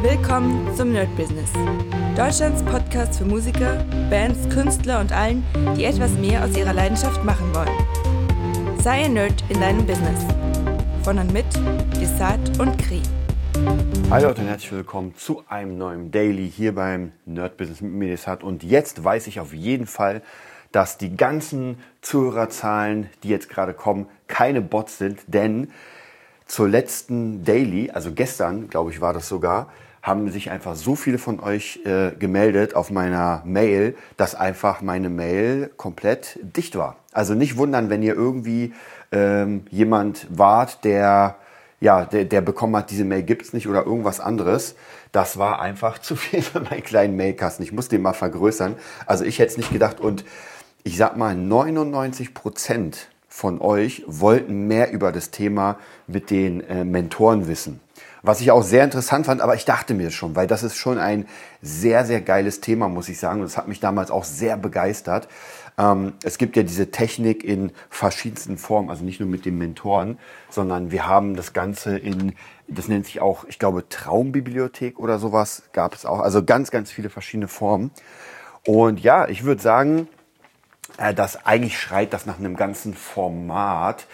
Willkommen zum Nerd Business. Deutschlands Podcast für Musiker, Bands, Künstler und allen, die etwas mehr aus ihrer Leidenschaft machen wollen. Sei ein Nerd in deinem Business. Von und mit Desart und Kri. Hi Leute und herzlich willkommen zu einem neuen Daily hier beim Nerd Business mit mir Desart. Und jetzt weiß ich auf jeden Fall, dass die ganzen Zuhörerzahlen, die jetzt gerade kommen, keine Bots sind, denn zur letzten Daily, also gestern, glaube ich, war das sogar, haben sich einfach so viele von euch äh, gemeldet auf meiner Mail, dass einfach meine Mail komplett dicht war. Also nicht wundern, wenn ihr irgendwie ähm, jemand wart, der ja, der, der bekommen hat, diese Mail gibt's nicht oder irgendwas anderes. Das war einfach zu viel für meinen kleinen Mailkasten. Ich muss den mal vergrößern. Also ich hätte es nicht gedacht. Und ich sag mal, 99 Prozent von euch wollten mehr über das Thema mit den äh, Mentoren wissen. Was ich auch sehr interessant fand, aber ich dachte mir schon, weil das ist schon ein sehr, sehr geiles Thema, muss ich sagen. Und das hat mich damals auch sehr begeistert. Ähm, es gibt ja diese Technik in verschiedensten Formen, also nicht nur mit den Mentoren, sondern wir haben das Ganze in, das nennt sich auch, ich glaube, Traumbibliothek oder sowas gab es auch. Also ganz, ganz viele verschiedene Formen. Und ja, ich würde sagen, äh, das eigentlich schreit das nach einem ganzen Format.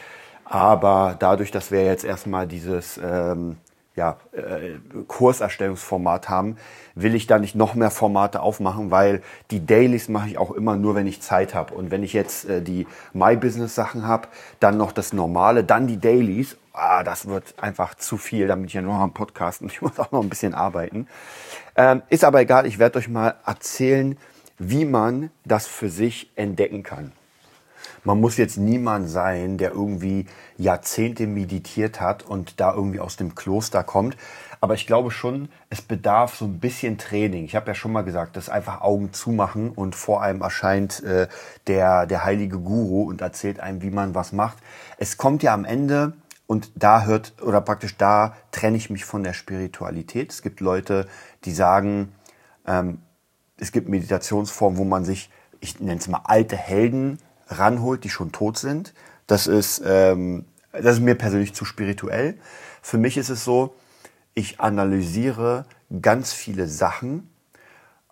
Aber dadurch, dass wir jetzt erstmal dieses ähm, ja, äh, Kurserstellungsformat haben, will ich da nicht noch mehr Formate aufmachen, weil die Dailies mache ich auch immer nur, wenn ich Zeit habe. Und wenn ich jetzt äh, die My Business Sachen habe, dann noch das Normale, dann die Dailies, ah, das wird einfach zu viel, damit ich ja nur am Podcast und ich muss auch noch ein bisschen arbeiten. Ähm, ist aber egal, ich werde euch mal erzählen, wie man das für sich entdecken kann. Man muss jetzt niemand sein, der irgendwie Jahrzehnte meditiert hat und da irgendwie aus dem Kloster kommt. Aber ich glaube schon, es bedarf so ein bisschen Training. Ich habe ja schon mal gesagt, das einfach Augen zumachen und vor einem erscheint äh, der, der heilige Guru und erzählt einem, wie man was macht. Es kommt ja am Ende und da hört, oder praktisch da trenne ich mich von der Spiritualität. Es gibt Leute, die sagen, ähm, es gibt Meditationsformen, wo man sich, ich nenne es mal alte Helden ranholt, die schon tot sind. Das ist, ähm, das ist mir persönlich zu spirituell. Für mich ist es so, ich analysiere ganz viele Sachen,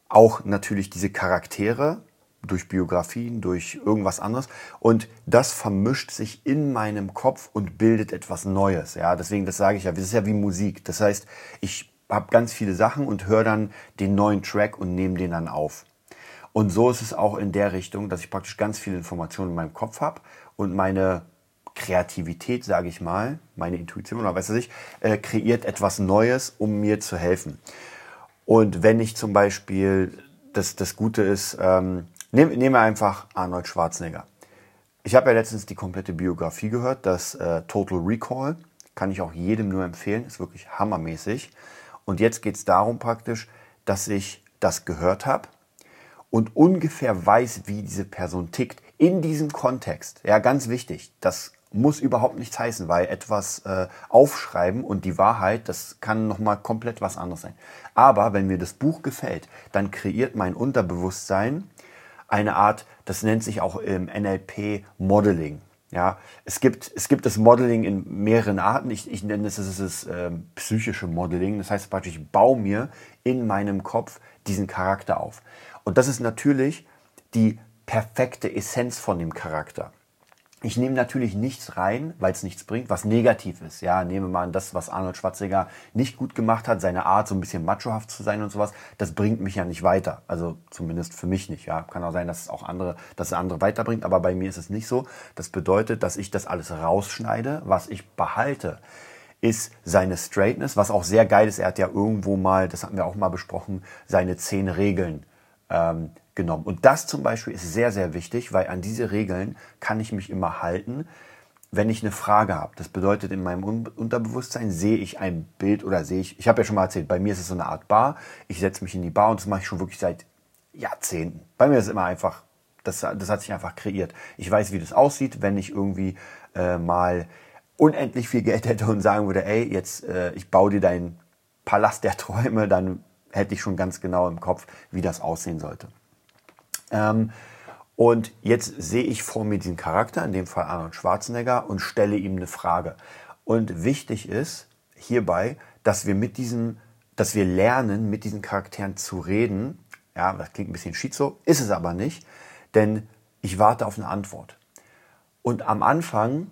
auch natürlich diese Charaktere durch Biografien, durch irgendwas anderes und das vermischt sich in meinem Kopf und bildet etwas Neues. Ja, deswegen das sage ich ja, das ist ja wie Musik. Das heißt, ich habe ganz viele Sachen und höre dann den neuen Track und nehme den dann auf. Und so ist es auch in der Richtung, dass ich praktisch ganz viele Informationen in meinem Kopf habe und meine Kreativität, sage ich mal, meine Intuition oder weiß ich, äh, kreiert etwas Neues, um mir zu helfen. Und wenn ich zum Beispiel, das, das Gute ist, ähm, nehmen nehm einfach Arnold Schwarzenegger. Ich habe ja letztens die komplette Biografie gehört, das äh, Total Recall. Kann ich auch jedem nur empfehlen, ist wirklich hammermäßig. Und jetzt geht es darum praktisch, dass ich das gehört habe und ungefähr weiß, wie diese Person tickt in diesem Kontext. Ja, ganz wichtig. Das muss überhaupt nichts heißen, weil etwas äh, aufschreiben und die Wahrheit, das kann nochmal komplett was anderes sein. Aber wenn mir das Buch gefällt, dann kreiert mein Unterbewusstsein eine Art, das nennt sich auch im NLP Modeling. Ja, es gibt, es gibt das Modeling in mehreren Arten. Ich, ich nenne es das, das ähm, psychische Modeling. Das heißt ich baue mir in meinem Kopf diesen Charakter auf. Und das ist natürlich die perfekte Essenz von dem Charakter. Ich nehme natürlich nichts rein, weil es nichts bringt, was negativ ist. Ja, nehme mal an, das, was Arnold Schwarzenegger nicht gut gemacht hat, seine Art, so ein bisschen machohaft zu sein und sowas, das bringt mich ja nicht weiter. Also zumindest für mich nicht. Ja, kann auch sein, dass es auch andere, dass es andere weiterbringt, aber bei mir ist es nicht so. Das bedeutet, dass ich das alles rausschneide, was ich behalte ist seine Straightness, was auch sehr geil ist. Er hat ja irgendwo mal, das hatten wir auch mal besprochen, seine zehn Regeln ähm, genommen. Und das zum Beispiel ist sehr, sehr wichtig, weil an diese Regeln kann ich mich immer halten, wenn ich eine Frage habe. Das bedeutet, in meinem Unterbewusstsein sehe ich ein Bild oder sehe ich, ich habe ja schon mal erzählt, bei mir ist es so eine Art Bar. Ich setze mich in die Bar und das mache ich schon wirklich seit Jahrzehnten. Bei mir ist es immer einfach, das, das hat sich einfach kreiert. Ich weiß, wie das aussieht, wenn ich irgendwie äh, mal unendlich viel Geld hätte und sagen würde, ey, jetzt äh, ich baue dir deinen Palast der Träume, dann hätte ich schon ganz genau im Kopf, wie das aussehen sollte. Ähm, und jetzt sehe ich vor mir diesen Charakter, in dem Fall Arnold Schwarzenegger, und stelle ihm eine Frage. Und wichtig ist hierbei, dass wir mit diesem dass wir lernen, mit diesen Charakteren zu reden. Ja, das klingt ein bisschen schizo, ist es aber nicht, denn ich warte auf eine Antwort. Und am Anfang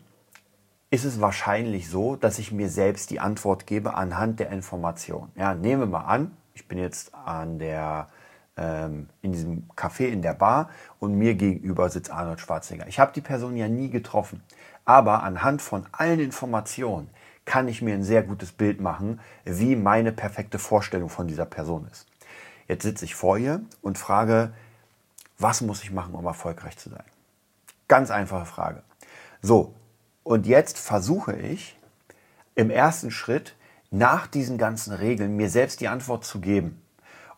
ist es wahrscheinlich so, dass ich mir selbst die Antwort gebe anhand der Information. Ja, nehmen wir mal an, ich bin jetzt an der, ähm, in diesem Café in der Bar und mir gegenüber sitzt Arnold Schwarzenegger. Ich habe die Person ja nie getroffen, aber anhand von allen Informationen kann ich mir ein sehr gutes Bild machen, wie meine perfekte Vorstellung von dieser Person ist. Jetzt sitze ich vor ihr und frage, was muss ich machen, um erfolgreich zu sein? Ganz einfache Frage. So, und jetzt versuche ich im ersten Schritt nach diesen ganzen Regeln mir selbst die Antwort zu geben.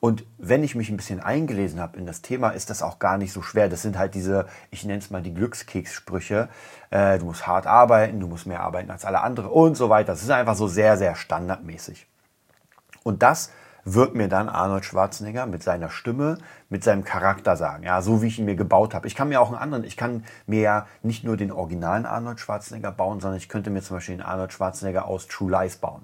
Und wenn ich mich ein bisschen eingelesen habe in das Thema, ist das auch gar nicht so schwer. Das sind halt diese, ich nenne es mal die Glückskekssprüche. Äh, du musst hart arbeiten, du musst mehr arbeiten als alle anderen und so weiter. Das ist einfach so sehr, sehr standardmäßig. Und das wird mir dann Arnold Schwarzenegger mit seiner Stimme, mit seinem Charakter sagen. Ja, so wie ich ihn mir gebaut habe. Ich kann mir auch einen anderen, ich kann mir ja nicht nur den originalen Arnold Schwarzenegger bauen, sondern ich könnte mir zum Beispiel den Arnold Schwarzenegger aus True Lies bauen.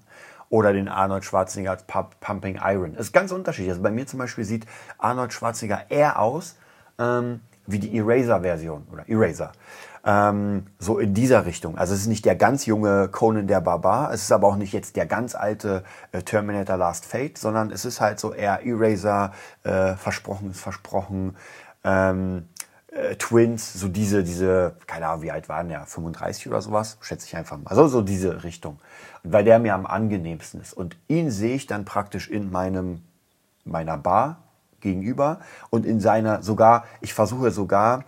Oder den Arnold Schwarzenegger als Pumping Iron. Das ist ganz unterschiedlich. Also bei mir zum Beispiel sieht Arnold Schwarzenegger eher aus ähm, wie die Eraser-Version oder Eraser. Ähm, so in dieser Richtung. Also es ist nicht der ganz junge Conan der Barbar, es ist aber auch nicht jetzt der ganz alte äh, Terminator Last Fate, sondern es ist halt so eher Eraser, äh, versprochen ist versprochen, ähm, äh, Twins, so diese, diese, keine Ahnung, wie alt waren der, 35 oder sowas, schätze ich einfach mal. Also so diese Richtung. Weil der mir am angenehmsten ist. Und ihn sehe ich dann praktisch in meinem, meiner Bar gegenüber und in seiner, sogar, ich versuche sogar,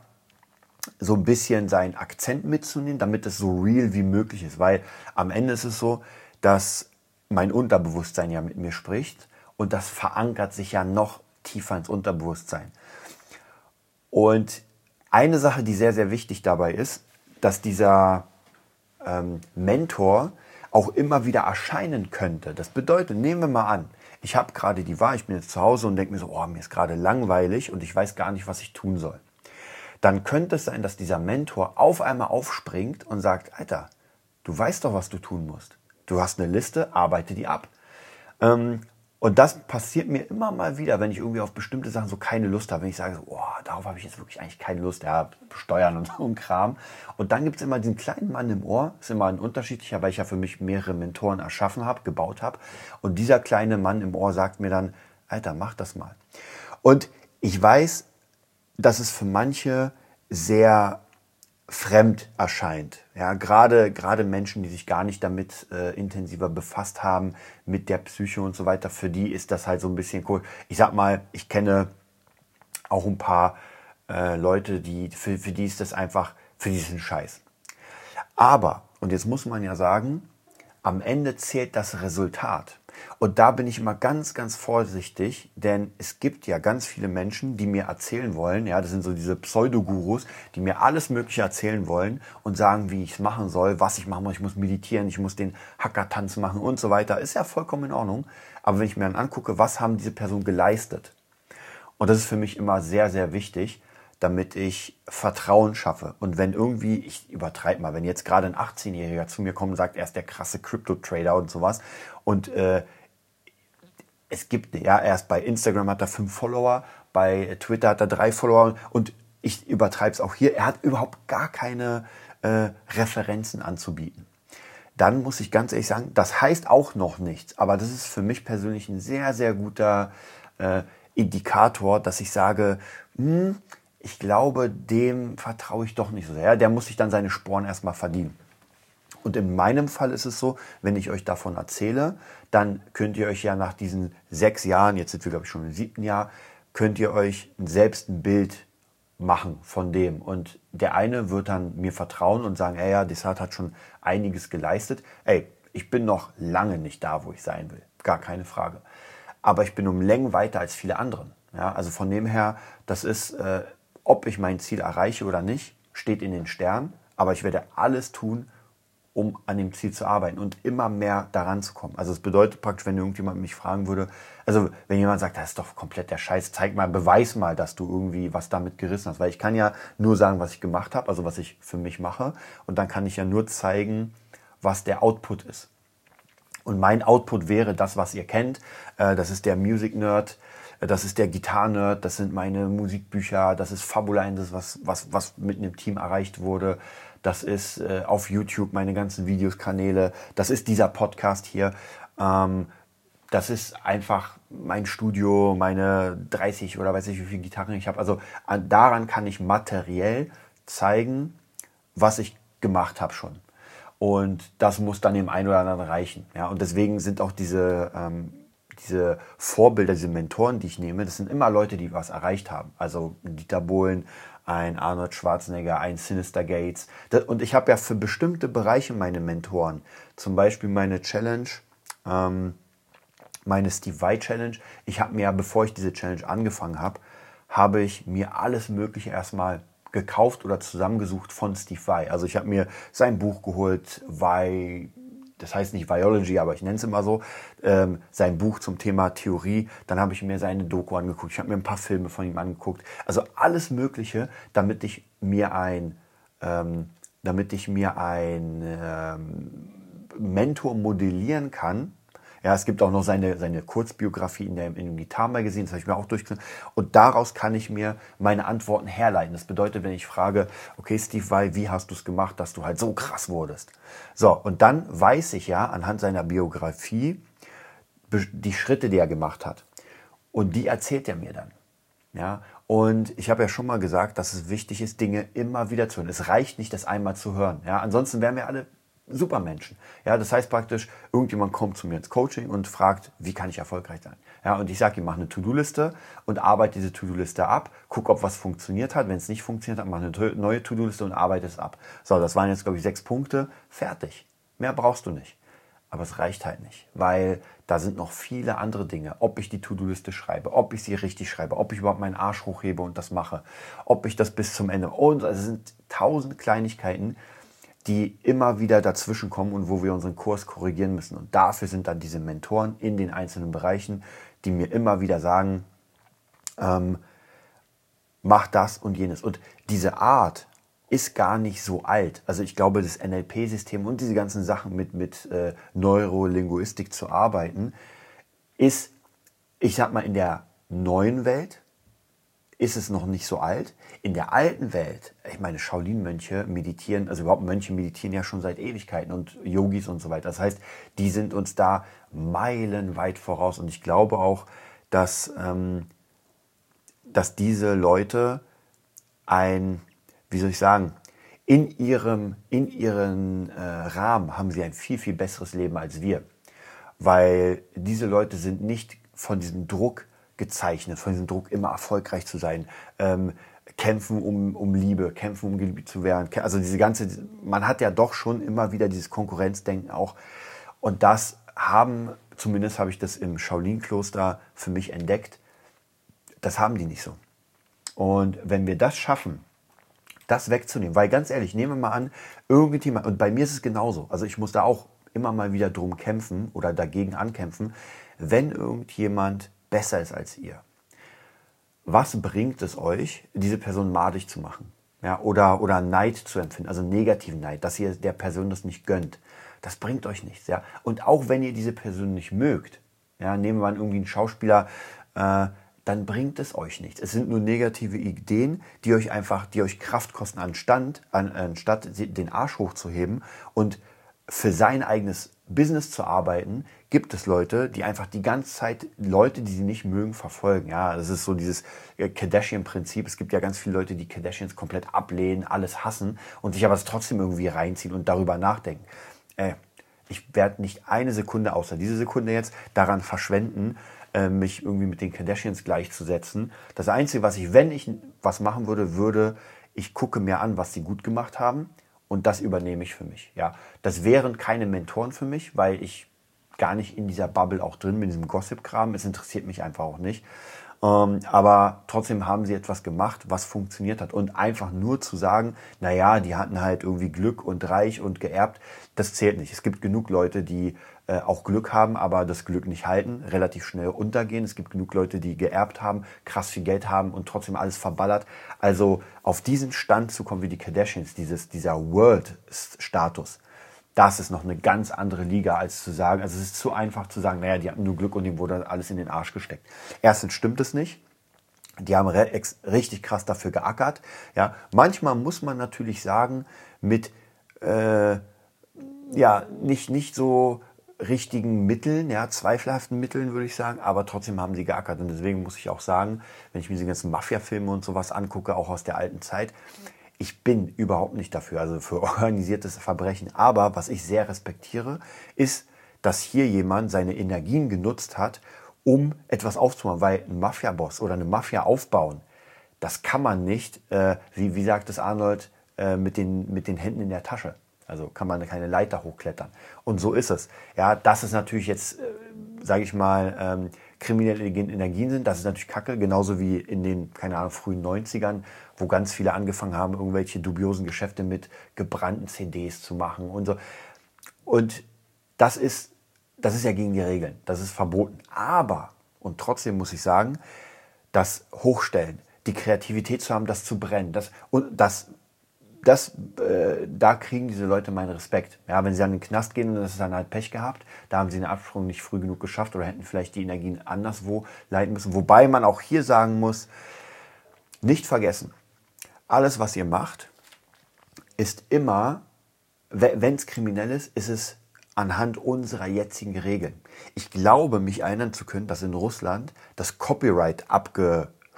so ein bisschen seinen Akzent mitzunehmen, damit es so real wie möglich ist. Weil am Ende ist es so, dass mein Unterbewusstsein ja mit mir spricht und das verankert sich ja noch tiefer ins Unterbewusstsein. Und eine Sache, die sehr, sehr wichtig dabei ist, dass dieser ähm, Mentor auch immer wieder erscheinen könnte. Das bedeutet, nehmen wir mal an, ich habe gerade die Wahl, ich bin jetzt zu Hause und denke mir so, oh, mir ist gerade langweilig und ich weiß gar nicht, was ich tun soll dann könnte es sein, dass dieser Mentor auf einmal aufspringt und sagt, Alter, du weißt doch, was du tun musst. Du hast eine Liste, arbeite die ab. Ähm, und das passiert mir immer mal wieder, wenn ich irgendwie auf bestimmte Sachen so keine Lust habe. Wenn ich sage, so, oh, darauf habe ich jetzt wirklich eigentlich keine Lust. Ja, Steuern und so ein Kram. Und dann gibt es immer diesen kleinen Mann im Ohr. Ist immer ein unterschiedlicher, weil ich ja für mich mehrere Mentoren erschaffen habe, gebaut habe. Und dieser kleine Mann im Ohr sagt mir dann, Alter, mach das mal. Und ich weiß, dass es für manche sehr fremd erscheint. Ja, gerade, gerade Menschen, die sich gar nicht damit äh, intensiver befasst haben, mit der Psyche und so weiter, für die ist das halt so ein bisschen cool. Ich sag mal, ich kenne auch ein paar äh, Leute, die, für, für die ist das einfach, für die ist ein Scheiß. Aber, und jetzt muss man ja sagen, am Ende zählt das Resultat. Und da bin ich immer ganz, ganz vorsichtig, denn es gibt ja ganz viele Menschen, die mir erzählen wollen, ja, das sind so diese Pseudogurus, die mir alles Mögliche erzählen wollen und sagen, wie ich es machen soll, was ich machen muss, ich muss meditieren, ich muss den Hackertanz machen und so weiter. Ist ja vollkommen in Ordnung. Aber wenn ich mir dann angucke, was haben diese Personen geleistet? Und das ist für mich immer sehr, sehr wichtig, damit ich Vertrauen schaffe. Und wenn irgendwie, ich übertreibe mal, wenn jetzt gerade ein 18-Jähriger zu mir kommt und sagt, er ist der krasse Crypto-Trader und sowas und äh, es gibt, ja, erst bei Instagram hat er fünf Follower, bei Twitter hat er drei Follower und ich übertreibe es auch hier, er hat überhaupt gar keine äh, Referenzen anzubieten. Dann muss ich ganz ehrlich sagen, das heißt auch noch nichts, aber das ist für mich persönlich ein sehr, sehr guter äh, Indikator, dass ich sage, hm, ich glaube, dem vertraue ich doch nicht so sehr. Der muss sich dann seine Sporen erstmal verdienen. Und in meinem Fall ist es so, wenn ich euch davon erzähle, dann könnt ihr euch ja nach diesen sechs Jahren, jetzt sind wir glaube ich schon im siebten Jahr, könnt ihr euch selbst ein Bild machen von dem. Und der eine wird dann mir vertrauen und sagen, ey, ja, Desart hat schon einiges geleistet. Ey, ich bin noch lange nicht da, wo ich sein will. Gar keine Frage. Aber ich bin um Längen weiter als viele anderen. Ja, also von dem her, das ist äh, ob ich mein Ziel erreiche oder nicht, steht in den Sternen, aber ich werde alles tun, um an dem Ziel zu arbeiten und immer mehr daran zu kommen. Also es bedeutet praktisch, wenn irgendjemand mich fragen würde, also wenn jemand sagt, das ist doch komplett der Scheiß, zeig mal, beweis mal, dass du irgendwie was damit gerissen hast, weil ich kann ja nur sagen, was ich gemacht habe, also was ich für mich mache und dann kann ich ja nur zeigen, was der Output ist. Und mein Output wäre das, was ihr kennt. Äh, das ist der Music Nerd, das ist der Gitarren-Nerd, das sind meine Musikbücher, das ist Fabula, das was, was, was mit einem Team erreicht wurde. Das ist äh, auf YouTube meine ganzen Videos-Kanäle. Das ist dieser Podcast hier. Ähm, das ist einfach mein Studio, meine 30 oder weiß ich wie viele Gitarren ich habe. Also an, daran kann ich materiell zeigen, was ich gemacht habe schon. Und das muss dann dem einen oder anderen reichen. Ja, und deswegen sind auch diese, ähm, diese Vorbilder, diese Mentoren, die ich nehme, das sind immer Leute, die was erreicht haben. Also Dieter Bohlen, ein Arnold Schwarzenegger, ein Sinister Gates. Und ich habe ja für bestimmte Bereiche meine Mentoren. Zum Beispiel meine Challenge. Ähm, meine Steve Vai Challenge. Ich habe mir ja, bevor ich diese Challenge angefangen habe, habe ich mir alles Mögliche erstmal gekauft oder zusammengesucht von Steve Vai. Also ich habe mir sein Buch geholt, Vai, das heißt nicht Biology, aber ich nenne es immer so, ähm, sein Buch zum Thema Theorie. Dann habe ich mir seine Doku angeguckt. Ich habe mir ein paar Filme von ihm angeguckt. Also alles Mögliche, damit ich mir ein, ähm, damit ich mir ein ähm, Mentor modellieren kann, ja, es gibt auch noch seine, seine Kurzbiografie in, der, in dem Gitarrenmagazin, das habe ich mir auch durchgelesen. Und daraus kann ich mir meine Antworten herleiten. Das bedeutet, wenn ich frage, okay, Steve Vai, wie hast du es gemacht, dass du halt so krass wurdest? So, und dann weiß ich ja anhand seiner Biografie die Schritte, die er gemacht hat. Und die erzählt er mir dann. Ja, und ich habe ja schon mal gesagt, dass es wichtig ist, Dinge immer wieder zu hören. Es reicht nicht, das einmal zu hören. Ja, ansonsten wären wir alle Supermenschen. Ja, das heißt praktisch, irgendjemand kommt zu mir ins Coaching und fragt, wie kann ich erfolgreich sein? Ja, und ich sage ihm, mach eine To-Do-Liste und arbeite diese To-Do-Liste ab, guck, ob was funktioniert hat. Wenn es nicht funktioniert hat, mach eine neue To-Do-Liste und arbeite es ab. So, das waren jetzt, glaube ich, sechs Punkte. Fertig. Mehr brauchst du nicht. Aber es reicht halt nicht, weil da sind noch viele andere Dinge. Ob ich die To-Do-Liste schreibe, ob ich sie richtig schreibe, ob ich überhaupt meinen Arsch hochhebe und das mache, ob ich das bis zum Ende. Und es sind tausend Kleinigkeiten, die immer wieder dazwischen kommen und wo wir unseren Kurs korrigieren müssen. Und dafür sind dann diese Mentoren in den einzelnen Bereichen, die mir immer wieder sagen, ähm, mach das und jenes. Und diese Art ist gar nicht so alt. Also ich glaube, das NLP-System und diese ganzen Sachen mit, mit äh, Neurolinguistik zu arbeiten, ist, ich sag mal, in der neuen Welt ist es noch nicht so alt. In der alten Welt, ich meine, Shaolin-Mönche meditieren, also überhaupt Mönche meditieren ja schon seit Ewigkeiten und Yogis und so weiter. Das heißt, die sind uns da meilenweit voraus. Und ich glaube auch, dass, ähm, dass diese Leute ein, wie soll ich sagen, in ihrem, in ihren äh, Rahmen haben sie ein viel, viel besseres Leben als wir. Weil diese Leute sind nicht von diesem Druck gezeichnet, von diesem Druck, immer erfolgreich zu sein. Ähm, kämpfen um, um Liebe, kämpfen um geliebt zu werden. Also diese ganze, man hat ja doch schon immer wieder dieses Konkurrenzdenken auch. Und das haben, zumindest habe ich das im Shaolin-Kloster für mich entdeckt, das haben die nicht so. Und wenn wir das schaffen, das wegzunehmen, weil ganz ehrlich, nehmen wir mal an, irgendjemand, und bei mir ist es genauso, also ich muss da auch immer mal wieder drum kämpfen oder dagegen ankämpfen, wenn irgendjemand besser ist als ihr. Was bringt es euch, diese Person madig zu machen? Ja, oder, oder Neid zu empfinden, also negativen Neid, dass ihr der Person das nicht gönnt. Das bringt euch nichts. Ja? Und auch wenn ihr diese Person nicht mögt, ja, nehmen wir mal irgendwie einen Schauspieler, äh, dann bringt es euch nichts. Es sind nur negative Ideen, die euch einfach, die euch Kraft kosten, anstatt, anstatt den Arsch hochzuheben und für sein eigenes Business zu arbeiten, gibt es Leute, die einfach die ganze Zeit Leute, die sie nicht mögen, verfolgen. Ja, das ist so dieses äh, Kardashian-Prinzip. Es gibt ja ganz viele Leute, die Kardashians komplett ablehnen, alles hassen und sich aber trotzdem irgendwie reinziehen und darüber nachdenken. Äh, ich werde nicht eine Sekunde, außer diese Sekunde jetzt, daran verschwenden, äh, mich irgendwie mit den Kardashians gleichzusetzen. Das Einzige, was ich, wenn ich was machen würde, würde, ich gucke mir an, was sie gut gemacht haben und das übernehme ich für mich. Ja, das wären keine Mentoren für mich, weil ich gar nicht in dieser Bubble auch drin bin, in diesem Gossip-Kram. Es interessiert mich einfach auch nicht. Ähm, aber trotzdem haben sie etwas gemacht, was funktioniert hat. Und einfach nur zu sagen, naja, die hatten halt irgendwie Glück und reich und geerbt, das zählt nicht. Es gibt genug Leute, die äh, auch Glück haben, aber das Glück nicht halten, relativ schnell untergehen. Es gibt genug Leute, die geerbt haben, krass viel Geld haben und trotzdem alles verballert. Also auf diesen Stand zu kommen wie die Kardashians, dieses, dieser World-Status, das ist noch eine ganz andere Liga, als zu sagen, also es ist zu einfach zu sagen, naja, die hatten nur Glück und ihm wurde alles in den Arsch gesteckt. Erstens stimmt es nicht. Die haben richtig krass dafür geackert. Ja, manchmal muss man natürlich sagen, mit äh, ja nicht nicht so richtigen Mitteln, ja, zweifelhaften Mitteln würde ich sagen, aber trotzdem haben sie geackert und deswegen muss ich auch sagen, wenn ich mir diese ganzen Mafia-Filme und sowas angucke, auch aus der alten Zeit, ich bin überhaupt nicht dafür, also für organisiertes Verbrechen. Aber was ich sehr respektiere, ist, dass hier jemand seine Energien genutzt hat, um etwas aufzumachen. Weil ein Mafia-Boss oder eine Mafia aufbauen, das kann man nicht, äh, wie, wie sagt es Arnold, äh, mit, den, mit den Händen in der Tasche. Also kann man keine Leiter hochklettern. Und so ist es. Ja, das ist natürlich jetzt, äh, sage ich mal, ähm, kriminelle Energien sind. Das ist natürlich kacke, genauso wie in den, keine Ahnung, frühen 90ern, wo ganz viele angefangen haben, irgendwelche dubiosen Geschäfte mit gebrannten CDs zu machen und so. Und das ist, das ist ja gegen die Regeln, das ist verboten. Aber, und trotzdem muss ich sagen, das Hochstellen, die Kreativität zu haben, das zu brennen, das, und das das, äh, da kriegen diese Leute meinen Respekt. Ja, wenn sie an den Knast gehen und das ist dann halt Pech gehabt, da haben sie den Absprung nicht früh genug geschafft oder hätten vielleicht die Energien anderswo leiten müssen. Wobei man auch hier sagen muss, nicht vergessen, alles, was ihr macht, ist immer, wenn es kriminell ist, ist es anhand unserer jetzigen Regeln. Ich glaube, mich erinnern zu können, dass in Russland das Copyright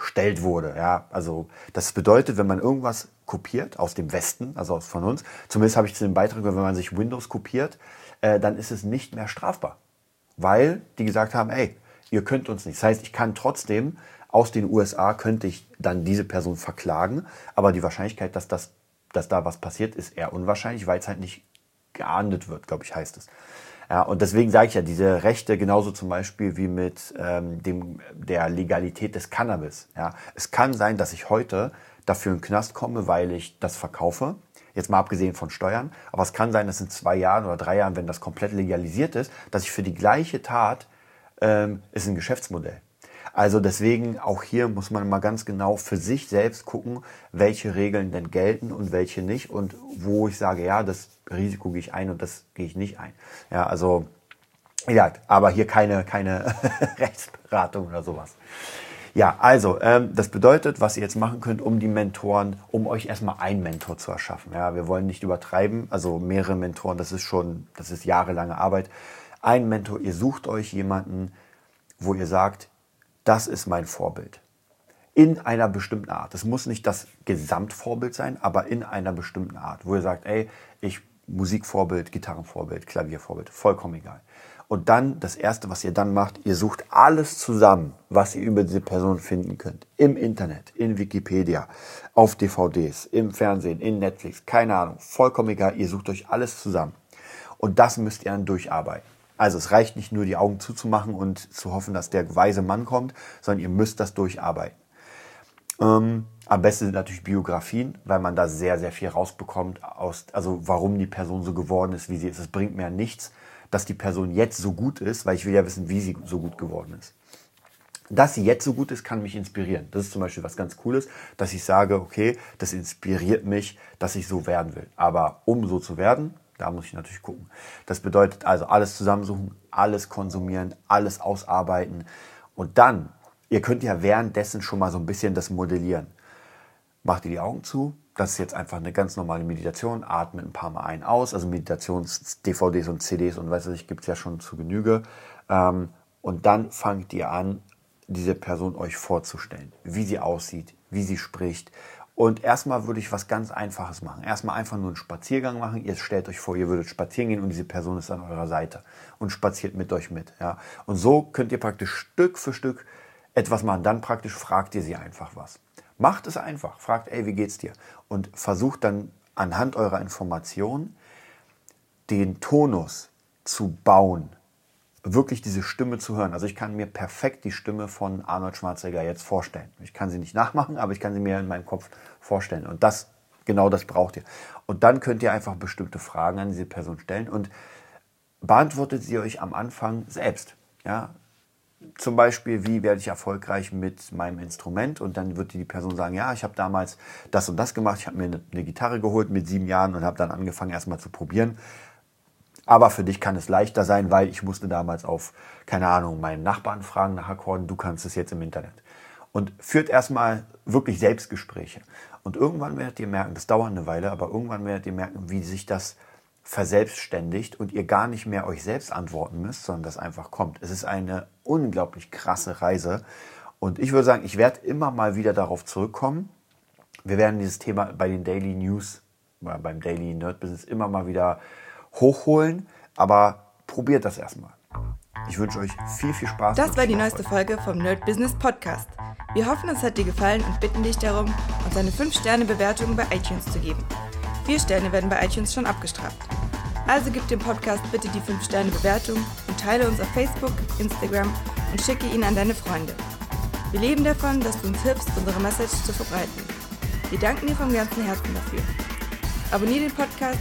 abgestellt wurde. Ja, also das bedeutet, wenn man irgendwas kopiert aus dem Westen, also von uns. Zumindest habe ich zu dem Beitrag, wenn man sich Windows kopiert, äh, dann ist es nicht mehr strafbar. Weil die gesagt haben, ey, ihr könnt uns nicht. Das heißt, ich kann trotzdem aus den USA könnte ich dann diese Person verklagen, aber die Wahrscheinlichkeit, dass, das, dass da was passiert, ist eher unwahrscheinlich, weil es halt nicht geahndet wird, glaube ich, heißt es. Ja, und deswegen sage ich ja, diese Rechte genauso zum Beispiel wie mit ähm, dem, der Legalität des Cannabis. Ja. Es kann sein, dass ich heute dafür in den Knast komme, weil ich das verkaufe. Jetzt mal abgesehen von Steuern. Aber es kann sein, dass in zwei Jahren oder drei Jahren, wenn das komplett legalisiert ist, dass ich für die gleiche Tat, ähm, ist ein Geschäftsmodell. Also deswegen auch hier muss man mal ganz genau für sich selbst gucken, welche Regeln denn gelten und welche nicht und wo ich sage, ja, das Risiko gehe ich ein und das gehe ich nicht ein. Ja, also ja, aber hier keine keine Rechtsberatung oder sowas. Ja, also ähm, das bedeutet, was ihr jetzt machen könnt, um die Mentoren, um euch erstmal einen Mentor zu erschaffen. Ja, wir wollen nicht übertreiben, also mehrere Mentoren, das ist schon, das ist jahrelange Arbeit. Ein Mentor, ihr sucht euch jemanden, wo ihr sagt, das ist mein Vorbild. In einer bestimmten Art. Es muss nicht das Gesamtvorbild sein, aber in einer bestimmten Art, wo ihr sagt, ey, ich Musikvorbild, Gitarrenvorbild, Klaviervorbild, vollkommen egal. Und dann, das Erste, was ihr dann macht, ihr sucht alles zusammen, was ihr über diese Person finden könnt. Im Internet, in Wikipedia, auf DVDs, im Fernsehen, in Netflix, keine Ahnung, vollkommen egal, ihr sucht euch alles zusammen. Und das müsst ihr dann durcharbeiten. Also es reicht nicht nur die Augen zuzumachen und zu hoffen, dass der weise Mann kommt, sondern ihr müsst das durcharbeiten. Ähm, am besten sind natürlich Biografien, weil man da sehr, sehr viel rausbekommt, aus, also warum die Person so geworden ist, wie sie ist. Es bringt mir nichts, dass die Person jetzt so gut ist, weil ich will ja wissen, wie sie so gut geworden ist. Dass sie jetzt so gut ist, kann mich inspirieren. Das ist zum Beispiel was ganz Cooles, dass ich sage, okay, das inspiriert mich, dass ich so werden will. Aber um so zu werden, da muss ich natürlich gucken. Das bedeutet also alles zusammensuchen, alles konsumieren, alles ausarbeiten. Und dann, ihr könnt ja währenddessen schon mal so ein bisschen das modellieren. Macht ihr die Augen zu, das ist jetzt einfach eine ganz normale Meditation. Atmet ein paar Mal ein, aus. Also Meditations-DVDs und CDs und weiß ich, gibt es ja schon zu Genüge. Ähm, und dann fangt ihr an, diese Person euch vorzustellen, wie sie aussieht, wie sie spricht. Und erstmal würde ich was ganz Einfaches machen. Erstmal einfach nur einen Spaziergang machen. Ihr stellt euch vor, ihr würdet spazieren gehen und diese Person ist an eurer Seite und spaziert mit euch mit. Ja. Und so könnt ihr praktisch Stück für Stück etwas machen. Dann praktisch fragt ihr sie einfach was. Macht es einfach. Fragt, ey, wie geht's dir? Und versucht dann anhand eurer Informationen den Tonus zu bauen. Wirklich diese Stimme zu hören. Also ich kann mir perfekt die Stimme von Arnold Schwarzenegger jetzt vorstellen. Ich kann sie nicht nachmachen, aber ich kann sie mir in meinem Kopf vorstellen. Und das, genau das braucht ihr. Und dann könnt ihr einfach bestimmte Fragen an diese Person stellen und beantwortet sie euch am Anfang selbst. Ja, zum Beispiel, wie werde ich erfolgreich mit meinem Instrument? Und dann wird die Person sagen, ja, ich habe damals das und das gemacht, ich habe mir eine, Gitarre geholt mit sieben Jahren und habe dann angefangen erstmal zu probieren. Aber für dich kann es leichter sein, weil ich musste damals auf, keine Ahnung, meinen Nachbarn fragen nach Akkorden. Du kannst es jetzt im Internet. Und führt erstmal wirklich Selbstgespräche. Und irgendwann werdet ihr merken, das dauert eine Weile, aber irgendwann werdet ihr merken, wie sich das verselbstständigt und ihr gar nicht mehr euch selbst antworten müsst, sondern das einfach kommt. Es ist eine unglaublich krasse Reise. Und ich würde sagen, ich werde immer mal wieder darauf zurückkommen. Wir werden dieses Thema bei den Daily News, beim Daily Nerd Business immer mal wieder hochholen. Aber probiert das erstmal. Ich wünsche euch viel, viel Spaß. Das war die neueste Folge vom Nerd Business Podcast. Wir hoffen, es hat dir gefallen und bitten dich darum, uns eine 5-Sterne-Bewertung bei iTunes zu geben. Vier Sterne werden bei iTunes schon abgestraft. Also gib dem Podcast bitte die 5-Sterne-Bewertung und teile uns auf Facebook, Instagram und schicke ihn an deine Freunde. Wir leben davon, dass du uns hilfst, unsere Message zu verbreiten. Wir danken dir vom ganzen Herzen dafür. Abonnier den Podcast,